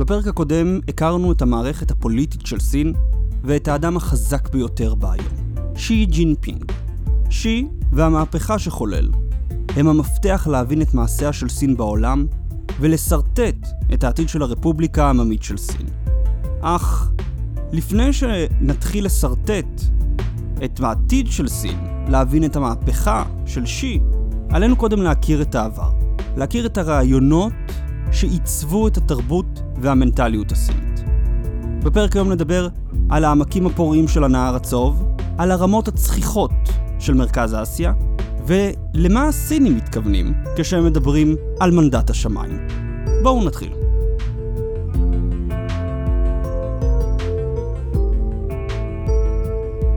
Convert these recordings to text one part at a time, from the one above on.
בפרק הקודם הכרנו את המערכת הפוליטית של סין ואת האדם החזק ביותר בה היום, שי ג'ינפינג. שי והמהפכה שחולל הם המפתח להבין את מעשיה של סין בעולם ולשרטט את העתיד של הרפובליקה העממית של סין. אך לפני שנתחיל לשרטט את העתיד של סין, להבין את המהפכה של שי, עלינו קודם להכיר את העבר. להכיר את הרעיונות שעיצבו את התרבות והמנטליות הסינית. בפרק היום נדבר על העמקים הפוריים של הנהר הצהוב, על הרמות הצחיחות של מרכז אסיה, ולמה הסינים מתכוונים כשהם מדברים על מנדט השמיים. בואו נתחיל.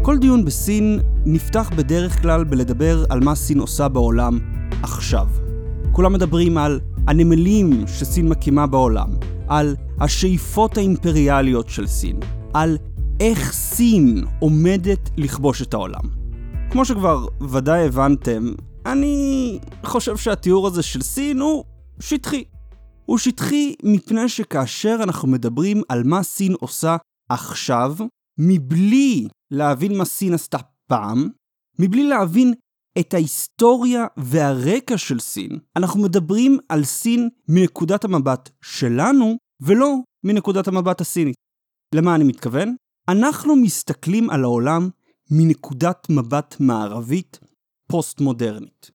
כל דיון בסין נפתח בדרך כלל בלדבר על מה סין עושה בעולם עכשיו. כולם מדברים על הנמלים שסין מקימה בעולם, על השאיפות האימפריאליות של סין, על איך סין עומדת לכבוש את העולם. כמו שכבר ודאי הבנתם, אני חושב שהתיאור הזה של סין הוא שטחי. הוא שטחי מפני שכאשר אנחנו מדברים על מה סין עושה עכשיו, מבלי להבין מה סין עשתה פעם, מבלי להבין את ההיסטוריה והרקע של סין, אנחנו מדברים על סין מנקודת המבט שלנו, ולא מנקודת המבט הסינית. למה אני מתכוון? אנחנו מסתכלים על העולם מנקודת מבט מערבית פוסט-מודרנית.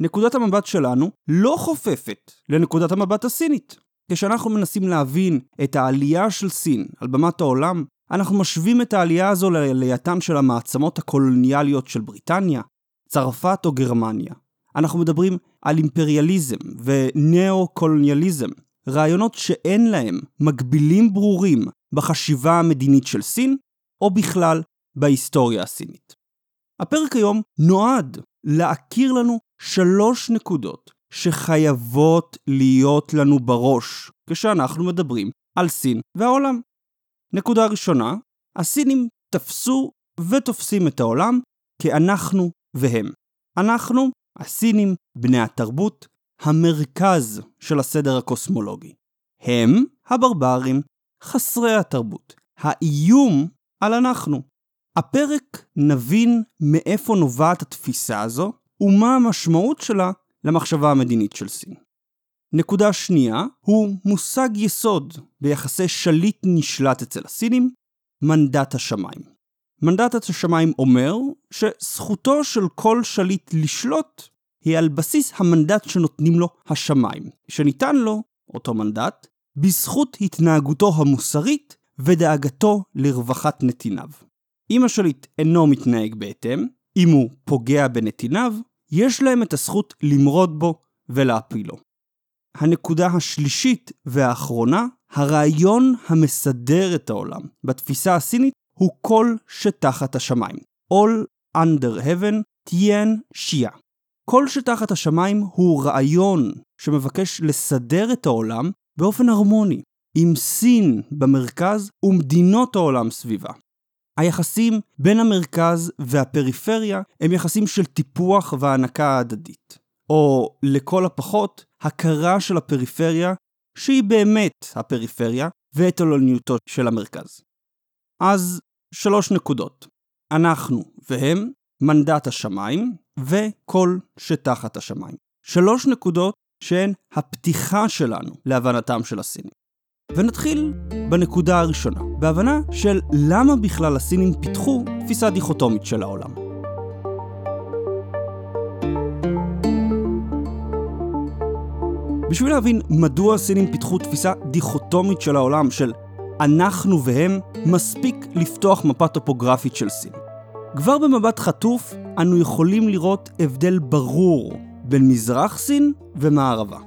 נקודת המבט שלנו לא חופפת לנקודת המבט הסינית. כשאנחנו מנסים להבין את העלייה של סין על במת העולם, אנחנו משווים את העלייה הזו לעלייתן של המעצמות הקולוניאליות של בריטניה, צרפת או גרמניה. אנחנו מדברים על אימפריאליזם ונאו-קולוניאליזם, רעיונות שאין להם מקבילים ברורים בחשיבה המדינית של סין, או בכלל בהיסטוריה הסינית. הפרק היום נועד להכיר לנו שלוש נקודות שחייבות להיות לנו בראש כשאנחנו מדברים על סין והעולם. נקודה ראשונה, הסינים תפסו ותופסים את העולם כאנחנו והם. אנחנו, הסינים, בני התרבות, המרכז של הסדר הקוסמולוגי. הם, הברברים, חסרי התרבות, האיום על אנחנו. הפרק נבין מאיפה נובעת התפיסה הזו, ומה המשמעות שלה למחשבה המדינית של סין. נקודה שנייה הוא מושג יסוד ביחסי שליט נשלט אצל הסינים, מנדט השמיים. מנדט השמיים אומר שזכותו של כל שליט לשלוט היא על בסיס המנדט שנותנים לו השמיים, שניתן לו, אותו מנדט, בזכות התנהגותו המוסרית ודאגתו לרווחת נתיניו. אם השליט אינו מתנהג בהתאם, אם הוא פוגע בנתיניו, יש להם את הזכות למרוד בו ולהפילו. הנקודה השלישית והאחרונה, הרעיון המסדר את העולם בתפיסה הסינית הוא כל שתחת השמיים. All under heaven תיין שיעה. כל שתחת השמיים הוא רעיון שמבקש לסדר את העולם באופן הרמוני, עם סין במרכז ומדינות העולם סביבה. היחסים בין המרכז והפריפריה הם יחסים של טיפוח והענקה הדדית. או לכל הפחות, הכרה של הפריפריה שהיא באמת הפריפריה ואת עולניותו של המרכז. אז שלוש נקודות. אנחנו והם, מנדט השמיים, וכל שתחת השמיים. שלוש נקודות שהן הפתיחה שלנו להבנתם של הסינים. ונתחיל בנקודה הראשונה, בהבנה של למה בכלל הסינים פיתחו תפיסה דיכוטומית של העולם. בשביל להבין מדוע הסינים פיתחו תפיסה דיכוטומית של העולם, של אנחנו והם, מספיק לפתוח מפה טופוגרפית של סין. כבר במבט חטוף, אנו יכולים לראות הבדל ברור בין מזרח סין ומערבה.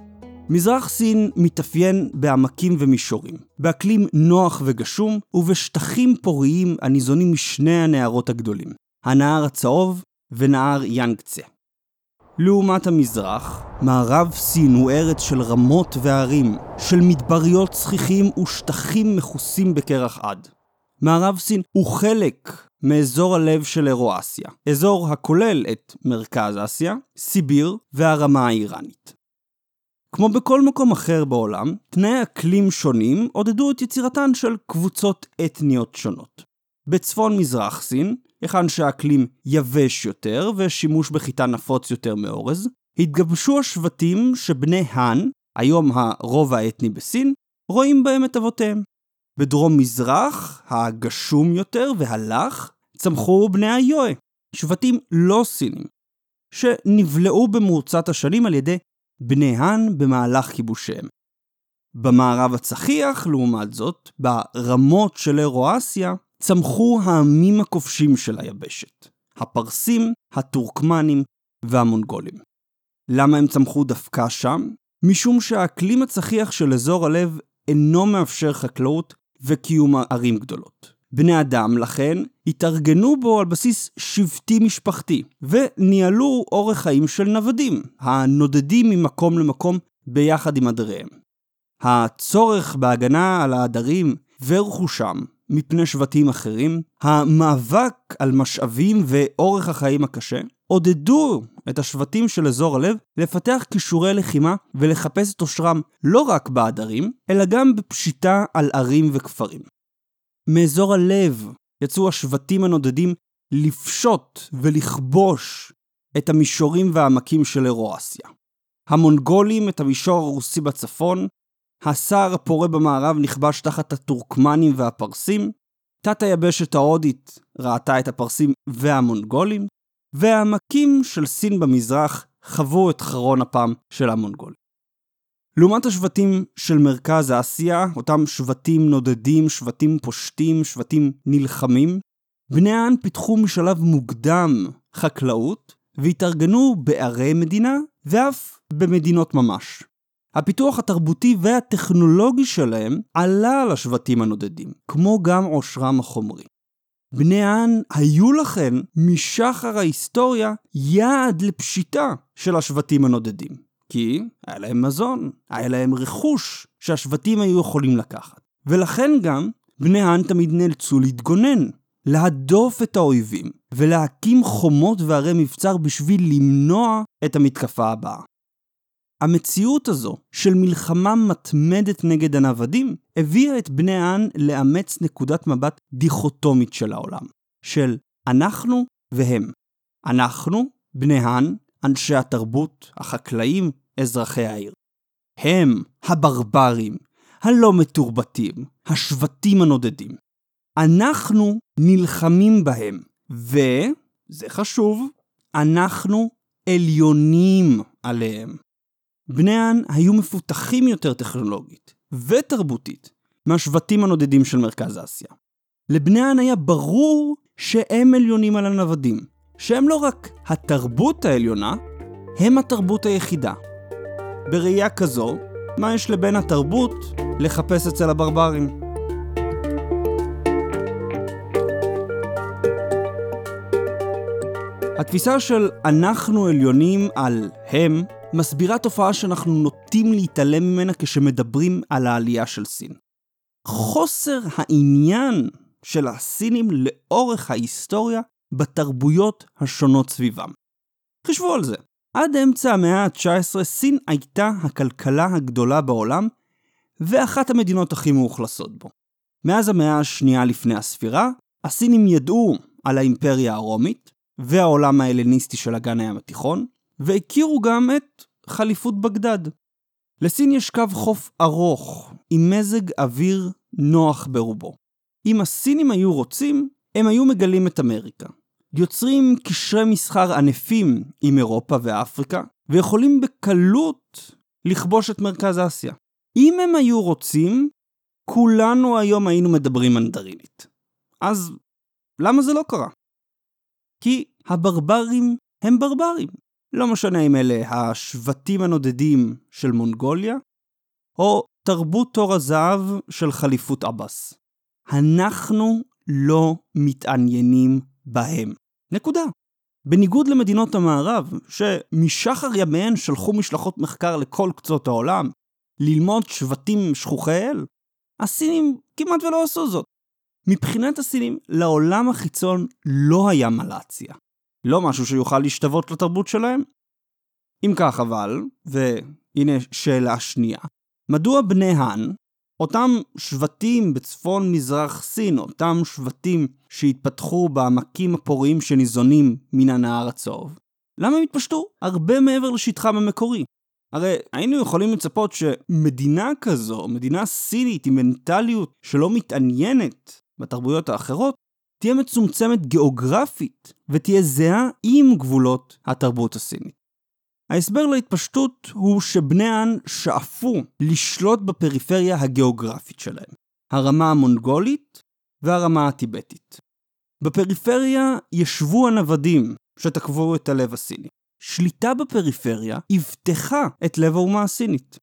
מזרח סין מתאפיין בעמקים ומישורים, באקלים נוח וגשום ובשטחים פוריים הניזונים משני הנהרות הגדולים, הנהר הצהוב ונהר יאנגצה. לעומת המזרח, מערב סין הוא ארץ של רמות והרים, של מדבריות צחיחים ושטחים מכוסים בקרח עד. מערב סין הוא חלק מאזור הלב של אירואסיה, אזור הכולל את מרכז אסיה, סיביר והרמה האיראנית. כמו בכל מקום אחר בעולם, תנאי אקלים שונים עודדו את יצירתן של קבוצות אתניות שונות. בצפון מזרח סין, היכן שהאקלים יבש יותר ושימוש בחיטה נפוץ יותר מאורז, התגבשו השבטים שבני האן, היום הרוב האתני בסין, רואים בהם את אבותיהם. בדרום מזרח, הגשום יותר והלך, צמחו בני היואה, שבטים לא סינים, שנבלעו במרוצת השנים על ידי בני האן במהלך כיבושיהם. במערב הצחיח, לעומת זאת, ברמות של אירואסיה, צמחו העמים הכובשים של היבשת, הפרסים, הטורקמנים והמונגולים. למה הם צמחו דווקא שם? משום שהאקלים הצחיח של אזור הלב אינו מאפשר חקלאות וקיום ערים גדולות. בני אדם, לכן, התארגנו בו על בסיס שבטי משפחתי, וניהלו אורח חיים של נוודים, הנודדים ממקום למקום ביחד עם עדריהם. הצורך בהגנה על העדרים ורכושם מפני שבטים אחרים, המאבק על משאבים ואורך החיים הקשה, עודדו את השבטים של אזור הלב לפתח כישורי לחימה ולחפש את עושרם לא רק בעדרים, אלא גם בפשיטה על ערים וכפרים. מאזור הלב יצאו השבטים הנודדים לפשוט ולכבוש את המישורים והעמקים של אירואסיה. המונגולים את המישור הרוסי בצפון, הסהר הפורה במערב נכבש תחת הטורקמנים והפרסים, תת היבשת ההודית ראתה את הפרסים והמונגולים, והעמקים של סין במזרח חוו את חרון אפם של המונגולים. לעומת השבטים של מרכז אסיה, אותם שבטים נודדים, שבטים פושטים, שבטים נלחמים, בני הען פיתחו משלב מוקדם חקלאות והתארגנו בערי מדינה ואף במדינות ממש. הפיתוח התרבותי והטכנולוגי שלהם עלה על השבטים הנודדים, כמו גם עושרם החומרי. בני הען היו לכן, משחר ההיסטוריה, יעד לפשיטה של השבטים הנודדים. כי היה להם מזון, היה להם רכוש שהשבטים היו יכולים לקחת. ולכן גם בני הען תמיד נאלצו להתגונן, להדוף את האויבים ולהקים חומות וערי מבצר בשביל למנוע את המתקפה הבאה. המציאות הזו של מלחמה מתמדת נגד הנוודים הביאה את בני הען לאמץ נקודת מבט דיכוטומית של העולם, של אנחנו והם. אנחנו, בני הען, אנשי התרבות, החקלאים, אזרחי העיר. הם הברברים, הלא מתורבתים, השבטים הנודדים. אנחנו נלחמים בהם, וזה חשוב, אנחנו עליונים עליהם. בני האן היו מפותחים יותר טכנולוגית ותרבותית מהשבטים הנודדים של מרכז אסיה. לבני האן היה ברור שהם עליונים על הנוודים, שהם לא רק התרבות העליונה, הם התרבות היחידה. בראייה כזו, מה יש לבן התרבות לחפש אצל הברברים? התפיסה של אנחנו עליונים על הם מסבירה תופעה שאנחנו נוטים להתעלם ממנה כשמדברים על העלייה של סין. חוסר העניין של הסינים לאורך ההיסטוריה בתרבויות השונות סביבם. חשבו על זה. עד אמצע המאה ה-19 סין הייתה הכלכלה הגדולה בעולם ואחת המדינות הכי מאוכלסות בו. מאז המאה השנייה לפני הספירה, הסינים ידעו על האימפריה הרומית והעולם ההלניסטי של אגן הים התיכון, והכירו גם את חליפות בגדד. לסין יש קו חוף ארוך, עם מזג אוויר נוח ברובו. אם הסינים היו רוצים, הם היו מגלים את אמריקה. יוצרים קשרי מסחר ענפים עם אירופה ואפריקה, ויכולים בקלות לכבוש את מרכז אסיה. אם הם היו רוצים, כולנו היום היינו מדברים מנדרינית. אז למה זה לא קרה? כי הברברים הם ברברים. לא משנה אם אלה השבטים הנודדים של מונגוליה, או תרבות תור הזהב של חליפות עבאס. אנחנו לא מתעניינים בהם. נקודה. בניגוד למדינות המערב, שמשחר ימיהן שלחו משלחות מחקר לכל קצות העולם, ללמוד שבטים שכוחי אל, הסינים כמעט ולא עשו זאת. מבחינת הסינים, לעולם החיצון לא היה מה להציע. לא משהו שיוכל להשתוות לתרבות שלהם. אם כך אבל, והנה שאלה שנייה, מדוע בני האן, אותם שבטים בצפון מזרח סין, אותם שבטים שהתפתחו בעמקים הפוריים שניזונים מן הנהר הצהוב, למה הם התפשטו הרבה מעבר לשטחם המקורי? הרי היינו יכולים לצפות שמדינה כזו, מדינה סינית עם מנטליות שלא מתעניינת בתרבויות האחרות, תהיה מצומצמת גיאוגרפית ותהיה זהה עם גבולות התרבות הסינית. ההסבר להתפשטות הוא שבני האן שאפו לשלוט בפריפריה הגיאוגרפית שלהם, הרמה המונגולית והרמה הטיבטית. בפריפריה ישבו הנוודים שתקבו את הלב הסיני. שליטה בפריפריה אבטחה את לב האומה הסינית.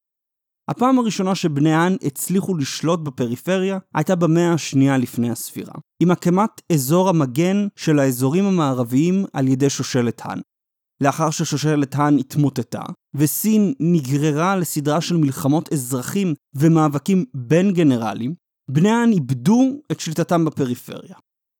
הפעם הראשונה שבני האן הצליחו לשלוט בפריפריה הייתה במאה השנייה לפני הספירה, עם הקמת אזור המגן של האזורים המערביים על ידי שושלת האן. לאחר ששושלת האן התמוטטה, וסין נגררה לסדרה של מלחמות אזרחים ומאבקים בין גנרלים, בני האן איבדו את שליטתם בפריפריה.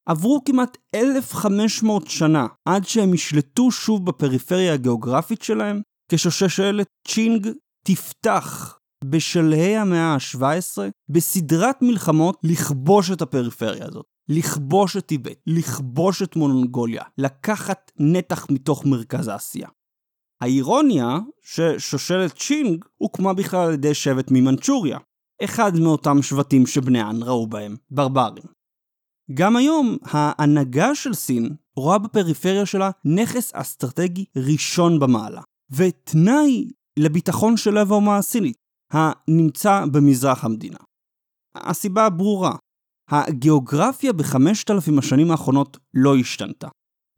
עברו כמעט 1,500 שנה עד שהם ישלטו שוב בפריפריה הגיאוגרפית שלהם, כששושלת צ'ינג תפתח בשלהי המאה ה-17 בסדרת מלחמות לכבוש את הפריפריה הזאת. לכבוש את טיבט, לכבוש את מונגוליה, לקחת נתח מתוך מרכז העשייה. האירוניה ששושלת צ'ינג הוקמה בכלל על ידי שבט ממנצ'וריה, אחד מאותם שבטים שבני אן ראו בהם ברברים. גם היום, ההנהגה של סין רואה בפריפריה שלה נכס אסטרטגי ראשון במעלה, ותנאי לביטחון של לב האומה הסינית, הנמצא במזרח המדינה. הסיבה ברורה, הגיאוגרפיה בחמשת אלפים השנים האחרונות לא השתנתה.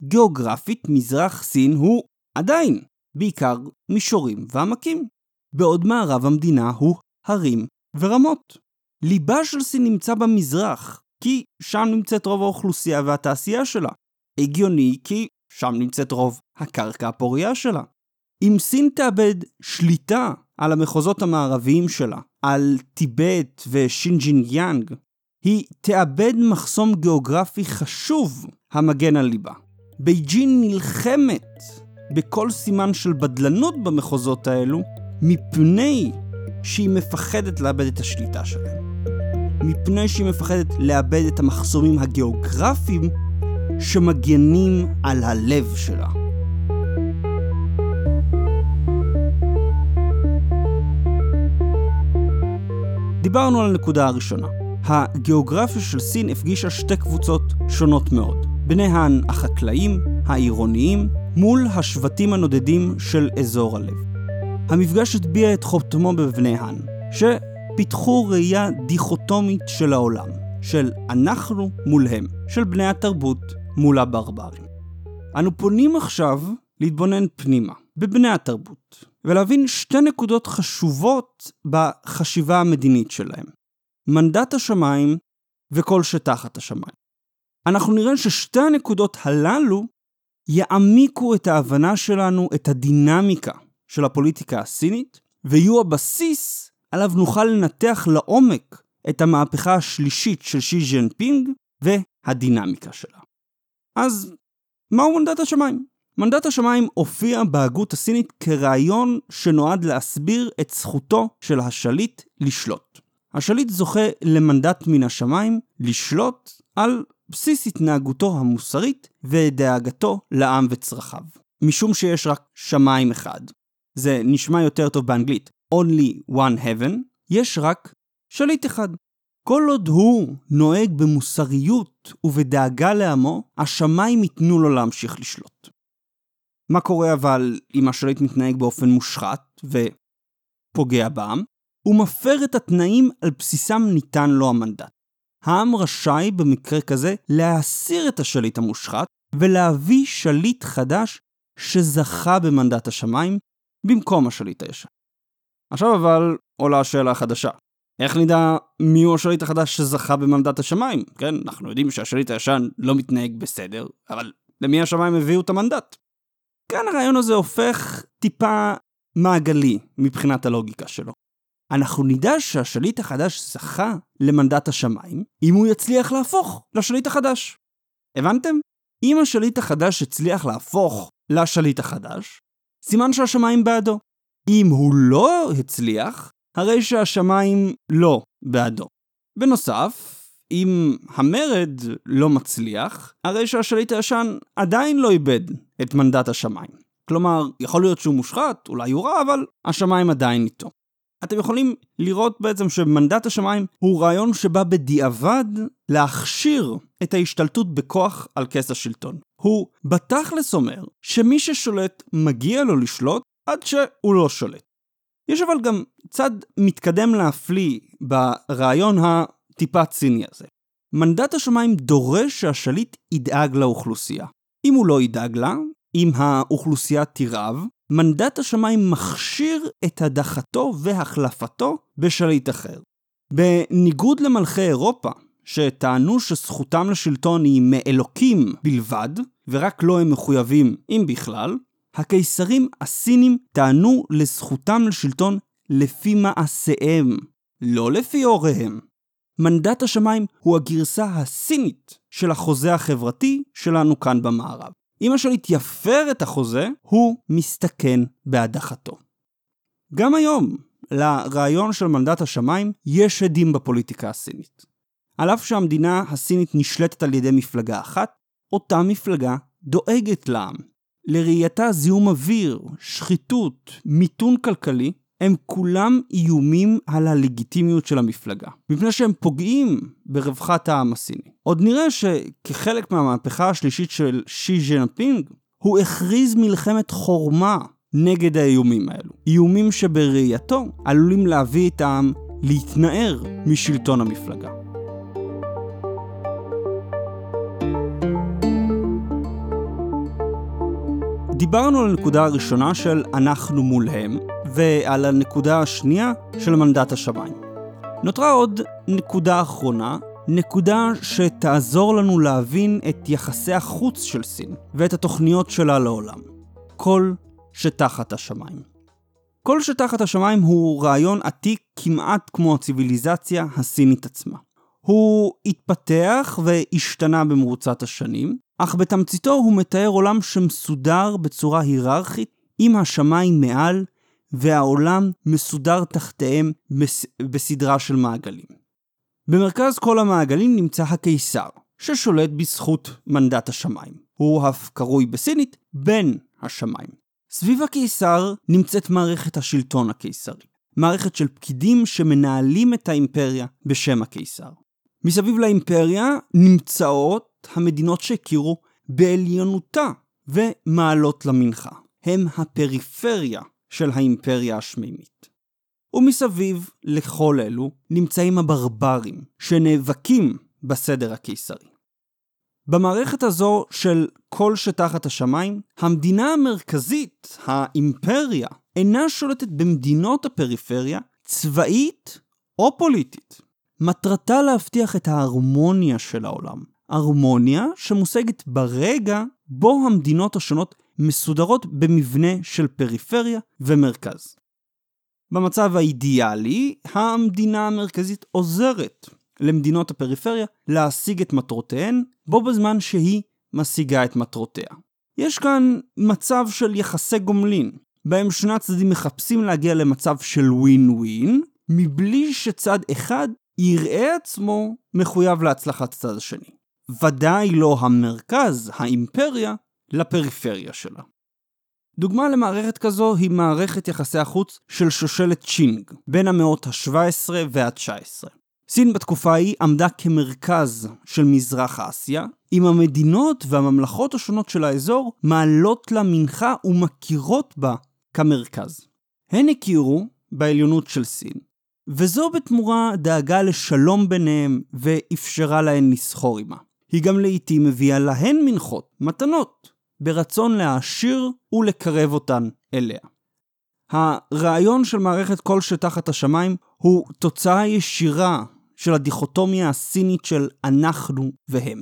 גיאוגרפית, מזרח סין הוא עדיין בעיקר מישורים ועמקים, בעוד מערב המדינה הוא הרים ורמות. ליבה של סין נמצא במזרח, כי שם נמצאת רוב האוכלוסייה והתעשייה שלה. הגיוני כי שם נמצאת רוב הקרקע הפוריה שלה. אם סין תאבד שליטה על המחוזות המערביים שלה, על טיבט ושינג'יאנג, היא תאבד מחסום גיאוגרפי חשוב המגן על ליבה. בייג'ין נלחמת בכל סימן של בדלנות במחוזות האלו, מפני שהיא מפחדת לאבד את השליטה שלהם. מפני שהיא מפחדת לאבד את המחסומים הגיאוגרפיים שמגנים על הלב שלה. דיברנו על הנקודה הראשונה. הגיאוגרפיה של סין הפגישה שתי קבוצות שונות מאוד. בני האן החקלאים, העירוניים, מול השבטים הנודדים של אזור הלב. המפגש הטביע את חותמו בבני האן, ש... פיתחו ראייה דיכוטומית של העולם, של אנחנו מול הם, של בני התרבות מול הברברים. אנו פונים עכשיו להתבונן פנימה, בבני התרבות, ולהבין שתי נקודות חשובות בחשיבה המדינית שלהם. מנדט השמיים וכל שתחת השמיים. אנחנו נראה ששתי הנקודות הללו יעמיקו את ההבנה שלנו, את הדינמיקה של הפוליטיקה הסינית, ויהיו הבסיס עליו נוכל לנתח לעומק את המהפכה השלישית של שי ז'נפינג והדינמיקה שלה. אז מהו מנדט השמיים? מנדט השמיים הופיע בהגות הסינית כרעיון שנועד להסביר את זכותו של השליט לשלוט. השליט זוכה למנדט מן השמיים לשלוט על בסיס התנהגותו המוסרית ודאגתו לעם וצרכיו. משום שיש רק שמיים אחד. זה נשמע יותר טוב באנגלית, only one heaven, יש רק שליט אחד. כל עוד הוא נוהג במוסריות ובדאגה לעמו, השמיים ייתנו לו להמשיך לשלוט. מה קורה אבל אם השליט מתנהג באופן מושחת ופוגע בעם? הוא מפר את התנאים על בסיסם ניתן לו המנדט. העם רשאי במקרה כזה להסיר את השליט המושחת ולהביא שליט חדש שזכה במנדט השמיים במקום השליט הישן. עכשיו אבל עולה השאלה החדשה. איך נדע מיהו השליט החדש שזכה במנדט השמיים? כן, אנחנו יודעים שהשליט הישן לא מתנהג בסדר, אבל למי השמיים הביאו את המנדט? כאן הרעיון הזה הופך טיפה מעגלי מבחינת הלוגיקה שלו. אנחנו נדע שהשליט החדש זכה למנדט השמיים אם הוא יצליח להפוך לשליט החדש. הבנתם? אם השליט החדש הצליח להפוך לשליט החדש, סימן שהשמיים בעדו. אם הוא לא הצליח, הרי שהשמיים לא בעדו. בנוסף, אם המרד לא מצליח, הרי שהשליט הישן עדיין לא איבד את מנדט השמיים. כלומר, יכול להיות שהוא מושחת, אולי הוא רע, אבל השמיים עדיין איתו. אתם יכולים לראות בעצם שמנדט השמיים הוא רעיון שבא בדיעבד להכשיר את ההשתלטות בכוח על כס השלטון. הוא בתכלס אומר שמי ששולט מגיע לו לשלוט עד שהוא לא שולט. יש אבל גם צד מתקדם להפליא ברעיון הטיפה ציני הזה. מנדט השמיים דורש שהשליט ידאג לאוכלוסייה. אם הוא לא ידאג לה, אם האוכלוסייה תרעב, מנדט השמיים מכשיר את הדחתו והחלפתו בשליט אחר. בניגוד למלכי אירופה, שטענו שזכותם לשלטון היא מאלוקים בלבד, ורק לו לא הם מחויבים, אם בכלל, הקיסרים הסינים טענו לזכותם לשלטון לפי מעשיהם, לא לפי הוריהם. מנדט השמיים הוא הגרסה הסינית של החוזה החברתי שלנו כאן במערב. אם השליט יפר את החוזה, הוא מסתכן בהדחתו. גם היום, לרעיון של מנדט השמיים יש עדים בפוליטיקה הסינית. על אף שהמדינה הסינית נשלטת על ידי מפלגה אחת, אותה מפלגה דואגת לעם. לראייתה זיהום אוויר, שחיתות, מיתון כלכלי, הם כולם איומים על הלגיטימיות של המפלגה, מפני שהם פוגעים ברווחת העם הסיני. עוד נראה שכחלק מהמהפכה השלישית של שי ז'נפינג, הוא הכריז מלחמת חורמה נגד האיומים האלו. איומים שבראייתו עלולים להביא את העם להתנער משלטון המפלגה. דיברנו על הנקודה הראשונה של אנחנו מול הם, ועל הנקודה השנייה של מנדט השמיים. נותרה עוד נקודה אחרונה, נקודה שתעזור לנו להבין את יחסי החוץ של סין ואת התוכניות שלה לעולם. כל שתחת השמיים. כל שתחת השמיים הוא רעיון עתיק כמעט כמו הציוויליזציה הסינית עצמה. הוא התפתח והשתנה במרוצת השנים, אך בתמציתו הוא מתאר עולם שמסודר בצורה היררכית, עם השמיים מעל והעולם מסודר תחתיהם בס... בסדרה של מעגלים. במרכז כל המעגלים נמצא הקיסר, ששולט בזכות מנדט השמיים. הוא אף קרוי בסינית בן השמיים. סביב הקיסר נמצאת מערכת השלטון הקיסרי, מערכת של פקידים שמנהלים את האימפריה בשם הקיסר. מסביב לאימפריה נמצאות המדינות שהכירו בעליונותה ומעלות למנחה. הם הפריפריה של האימפריה השמימית. ומסביב לכל אלו נמצאים הברברים, שנאבקים בסדר הקיסרי. במערכת הזו של כל שתחת השמיים, המדינה המרכזית, האימפריה, אינה שולטת במדינות הפריפריה, צבאית או פוליטית. מטרתה להבטיח את ההרמוניה של העולם. הרמוניה שמושגת ברגע בו המדינות השונות מסודרות במבנה של פריפריה ומרכז. במצב האידיאלי, המדינה המרכזית עוזרת למדינות הפריפריה להשיג את מטרותיהן, בו בזמן שהיא משיגה את מטרותיה. יש כאן מצב של יחסי גומלין, בהם שני הצדדים מחפשים להגיע למצב של ווין ווין, מבלי שצד אחד יראה עצמו מחויב להצלחת הצד השני. ודאי לא המרכז, האימפריה, לפריפריה שלה. דוגמה למערכת כזו היא מערכת יחסי החוץ של שושלת צ'ינג, בין המאות ה-17 וה-19. סין בתקופה ההיא עמדה כמרכז של מזרח אסיה, עם המדינות והממלכות השונות של האזור מעלות לה מנחה ומכירות בה כמרכז. הן הכירו בעליונות של סין, וזו בתמורה דאגה לשלום ביניהם ואפשרה להן לסחור עימה. היא גם לעיתים מביאה להן מנחות, מתנות, ברצון להעשיר ולקרב אותן אליה. הרעיון של מערכת כל שתחת השמיים הוא תוצאה ישירה של הדיכוטומיה הסינית של אנחנו והם.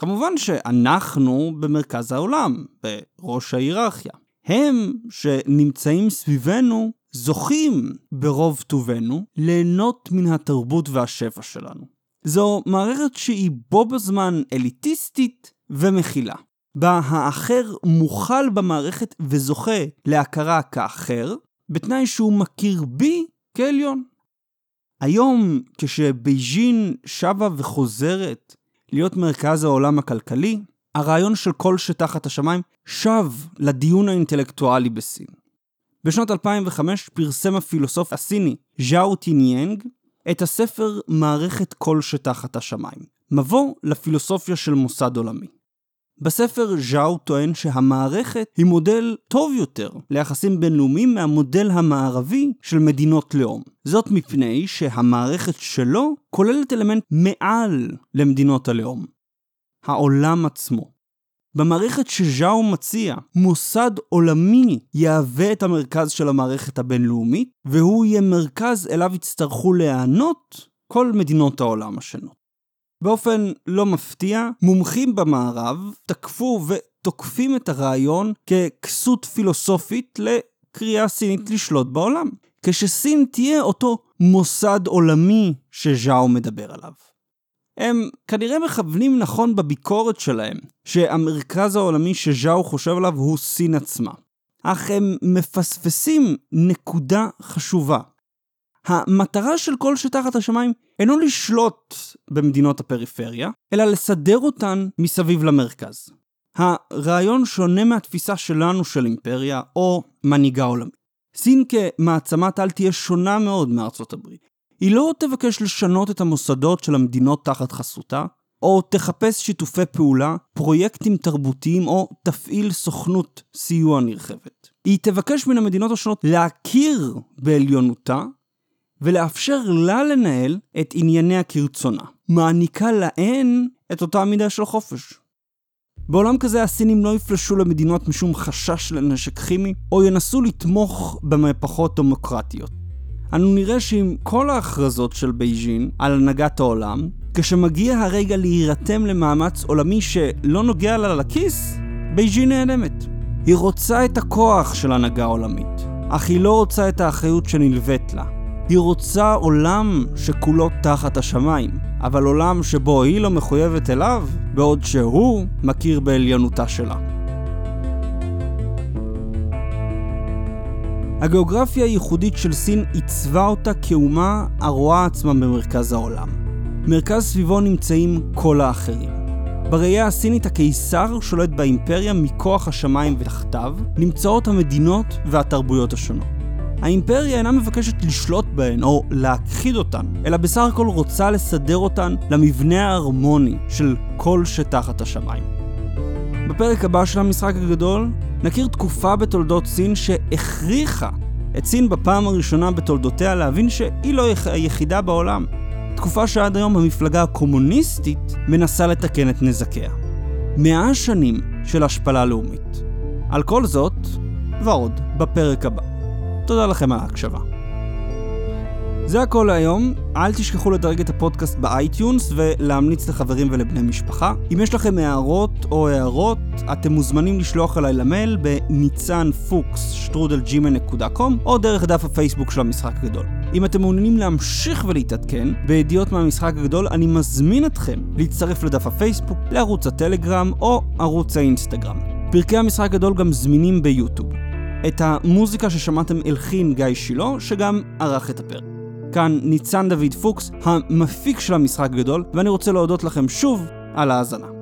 כמובן שאנחנו במרכז העולם, בראש ההיררכיה. הם שנמצאים סביבנו זוכים ברוב טובנו ליהנות מן התרבות והשפע שלנו. זו מערכת שהיא בו בזמן אליטיסטית ומכילה. בה האחר מוכל במערכת וזוכה להכרה כאחר, בתנאי שהוא מכיר בי כעליון. היום, כשבייג'ין שבה וחוזרת להיות מרכז העולם הכלכלי, הרעיון של כל שתחת השמיים שב לדיון האינטלקטואלי בסין. בשנת 2005 פרסם הפילוסוף הסיני ז'או טיניאנג את הספר מערכת כל שתחת השמיים, מבוא לפילוסופיה של מוסד עולמי. בספר ז'או טוען שהמערכת היא מודל טוב יותר ליחסים בינלאומיים מהמודל המערבי של מדינות לאום. זאת מפני שהמערכת שלו כוללת אלמנט מעל למדינות הלאום. העולם עצמו. במערכת שז'או מציע, מוסד עולמי יהווה את המרכז של המערכת הבינלאומית, והוא יהיה מרכז אליו יצטרכו להיענות כל מדינות העולם השונות. באופן לא מפתיע, מומחים במערב תקפו ותוקפים את הרעיון ככסות פילוסופית לקריאה סינית לשלוט בעולם. כשסין תהיה אותו מוסד עולמי שז'או מדבר עליו. הם כנראה מכוונים נכון בביקורת שלהם, שהמרכז העולמי שז'או חושב עליו הוא סין עצמה. אך הם מפספסים נקודה חשובה. המטרה של כל שתחת השמיים אינו לשלוט במדינות הפריפריה, אלא לסדר אותן מסביב למרכז. הרעיון שונה מהתפיסה שלנו של אימפריה או מנהיגה עולמית. סין כמעצמת על תהיה שונה מאוד מארצות הברית. היא לא תבקש לשנות את המוסדות של המדינות תחת חסותה, או תחפש שיתופי פעולה, פרויקטים תרבותיים או תפעיל סוכנות סיוע נרחבת. היא תבקש מן המדינות השונות להכיר בעליונותה ולאפשר לה לנהל את ענייניה כרצונה. מעניקה להן את אותה מידה של חופש. בעולם כזה הסינים לא יפלשו למדינות משום חשש לנשק כימי, או ינסו לתמוך במהפכות דמוקרטיות. אנו נראה שעם כל ההכרזות של בייג'ין על הנהגת העולם, כשמגיע הרגע להירתם למאמץ עולמי שלא נוגע לה לכיס, בייג'ין נעלמת. היא רוצה את הכוח של הנהגה עולמית, אך היא לא רוצה את האחריות שנלווית לה. היא רוצה עולם שכולו תחת השמיים, אבל עולם שבו היא לא מחויבת אליו, בעוד שהוא מכיר בעליונותה שלה. הגיאוגרפיה הייחודית של סין עיצבה אותה כאומה הרואה עצמה במרכז העולם. מרכז סביבו נמצאים כל האחרים. בראייה הסינית הקיסר שולט באימפריה מכוח השמיים ותחתיו נמצאות המדינות והתרבויות השונות. האימפריה אינה מבקשת לשלוט בהן או להכחיד אותן, אלא בסך הכל רוצה לסדר אותן למבנה ההרמוני של כל שתחת השמיים. בפרק הבא של המשחק הגדול נכיר תקופה בתולדות סין שהכריחה את סין בפעם הראשונה בתולדותיה להבין שהיא לא היחידה בעולם. תקופה שעד היום המפלגה הקומוניסטית מנסה לתקן את נזקיה. מאה שנים של השפלה לאומית. על כל זאת, ועוד, בפרק הבא. תודה לכם על ההקשבה. זה הכל להיום, אל תשכחו לדרג את הפודקאסט ב iTunes ולהמליץ לחברים ולבני משפחה. אם יש לכם הערות או הארות, אתם מוזמנים לשלוח אליי למייל בניצן פוקס שטרודל Gmail.com או דרך דף הפייסבוק של המשחק הגדול. אם אתם מעוניינים להמשיך ולהתעדכן בידיעות מהמשחק הגדול, אני מזמין אתכם להצטרף לדף הפייסבוק, לערוץ הטלגרם או ערוץ האינסטגרם. פרקי המשחק הגדול גם זמינים ביוטיוב. את המוזיקה ששמעתם הלחין גיא שילה, שגם ערך את הפרק. כאן ניצן דוד פוקס, המפיק של המשחק גדול, ואני רוצה להודות לכם שוב על ההאזנה.